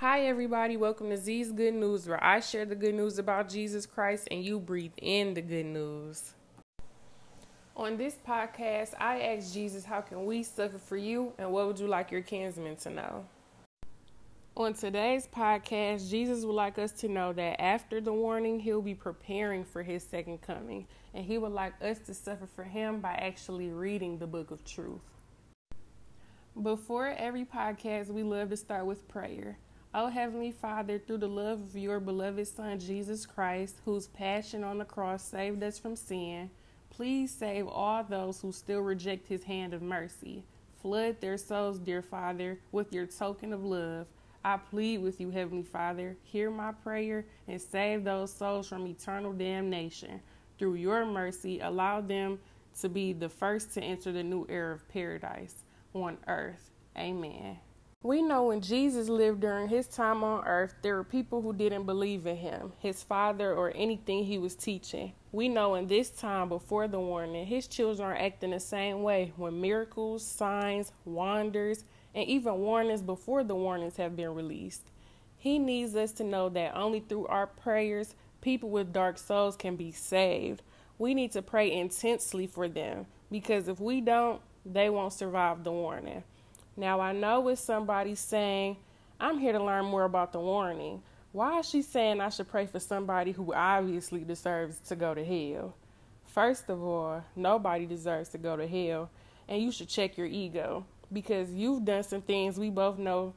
Hi, everybody. Welcome to Z's Good News, where I share the good news about Jesus Christ and you breathe in the good news. On this podcast, I ask Jesus, How can we suffer for you, and what would you like your kinsmen to know? On today's podcast, Jesus would like us to know that after the warning, he'll be preparing for his second coming, and he would like us to suffer for him by actually reading the book of truth. Before every podcast, we love to start with prayer. O Heavenly Father, through the love of your beloved Son, Jesus Christ, whose passion on the cross saved us from sin, please save all those who still reject his hand of mercy. Flood their souls, dear Father, with your token of love. I plead with you, Heavenly Father, hear my prayer and save those souls from eternal damnation. Through your mercy, allow them to be the first to enter the new era of paradise on earth. Amen. We know when Jesus lived during his time on earth, there were people who didn't believe in him, his father, or anything he was teaching. We know in this time before the warning, his children are acting the same way when miracles, signs, wonders, and even warnings before the warnings have been released. He needs us to know that only through our prayers, people with dark souls can be saved. We need to pray intensely for them because if we don't, they won't survive the warning. Now, I know with somebody saying, I'm here to learn more about the warning. Why is she saying I should pray for somebody who obviously deserves to go to hell? First of all, nobody deserves to go to hell, and you should check your ego because you've done some things we both know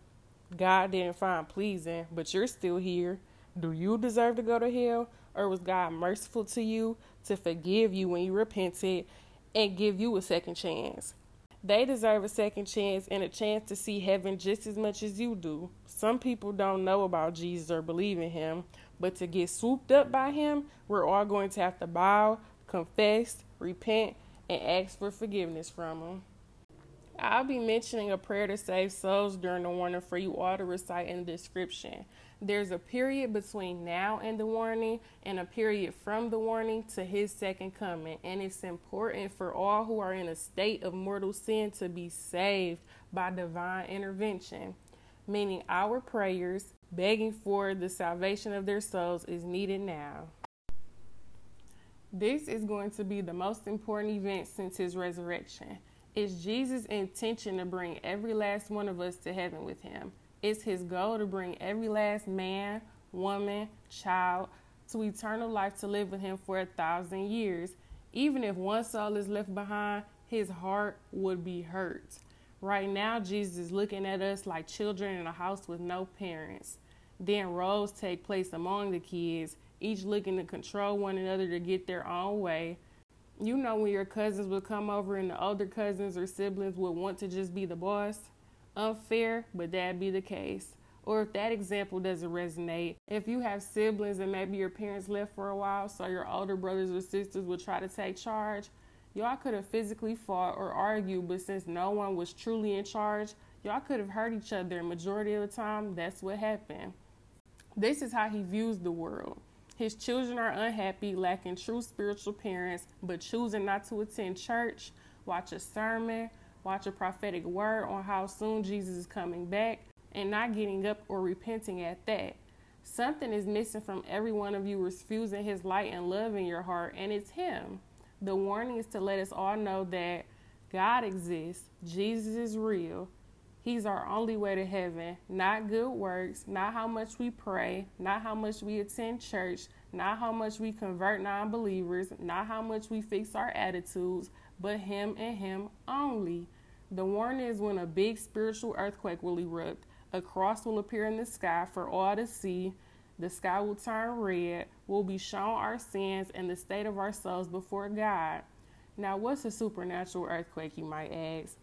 God didn't find pleasing, but you're still here. Do you deserve to go to hell? Or was God merciful to you to forgive you when you repented and give you a second chance? They deserve a second chance and a chance to see heaven just as much as you do. Some people don't know about Jesus or believe in him, but to get swooped up by him, we're all going to have to bow, confess, repent, and ask for forgiveness from him. I'll be mentioning a prayer to save souls during the warning for you all to recite in the description. There's a period between now and the warning, and a period from the warning to his second coming. And it's important for all who are in a state of mortal sin to be saved by divine intervention, meaning our prayers begging for the salvation of their souls is needed now. This is going to be the most important event since his resurrection. It's Jesus' intention to bring every last one of us to heaven with him. It's his goal to bring every last man, woman, child to eternal life to live with him for a thousand years. Even if one soul is left behind, his heart would be hurt. Right now, Jesus is looking at us like children in a house with no parents. Then roles take place among the kids, each looking to control one another to get their own way you know when your cousins would come over and the older cousins or siblings would want to just be the boss? Unfair, but that be the case. Or if that example doesn't resonate, if you have siblings and maybe your parents left for a while, so your older brothers or sisters would try to take charge, y'all could have physically fought or argued, but since no one was truly in charge, y'all could have hurt each other. Majority of the time, that's what happened. This is how he views the world. His children are unhappy, lacking true spiritual parents, but choosing not to attend church, watch a sermon, watch a prophetic word on how soon Jesus is coming back, and not getting up or repenting at that. Something is missing from every one of you refusing his light and love in your heart, and it's him. The warning is to let us all know that God exists, Jesus is real, He's our only way to heaven, not good works, not how much we pray, not how much we attend church, not how much we convert non believers, not how much we fix our attitudes, but Him and Him only. The warning is when a big spiritual earthquake will erupt, a cross will appear in the sky for all to see, the sky will turn red, we'll be shown our sins and the state of our souls before God. Now, what's a supernatural earthquake, you might ask?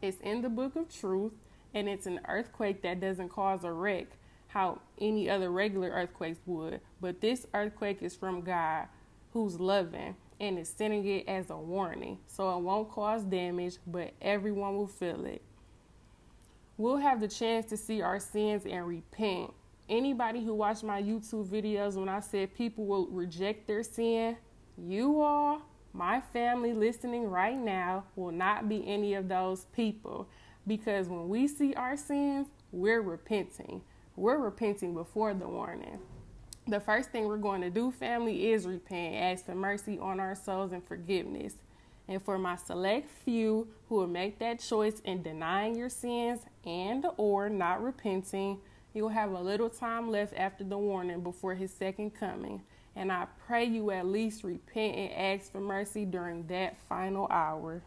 It's in the book of truth, and it's an earthquake that doesn't cause a wreck how any other regular earthquakes would. But this earthquake is from God, who's loving and is sending it as a warning. So it won't cause damage, but everyone will feel it. We'll have the chance to see our sins and repent. Anybody who watched my YouTube videos when I said people will reject their sin, you all my family listening right now will not be any of those people because when we see our sins, we're repenting. We're repenting before the warning. The first thing we're going to do, family, is repent, ask for mercy on our souls and forgiveness. And for my select few who will make that choice in denying your sins and or not repenting, you'll have a little time left after the warning before his second coming. And I pray you at least repent and ask for mercy during that final hour.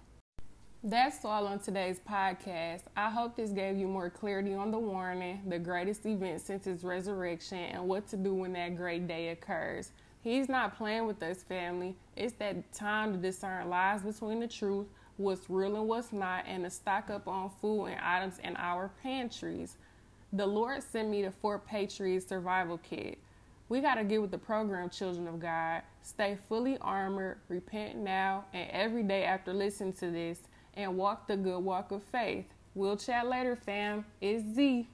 That's all on today's podcast. I hope this gave you more clarity on the warning, the greatest event since his resurrection, and what to do when that great day occurs. He's not playing with us, family. It's that time to discern lies between the truth, what's real and what's not, and to stock up on food and items in our pantries. The Lord sent me the Fort Patriot Survival Kit. We got to get with the program, children of God. Stay fully armored, repent now, and every day after listening to this and walk the good walk of faith. We'll chat later, fam. It's Z.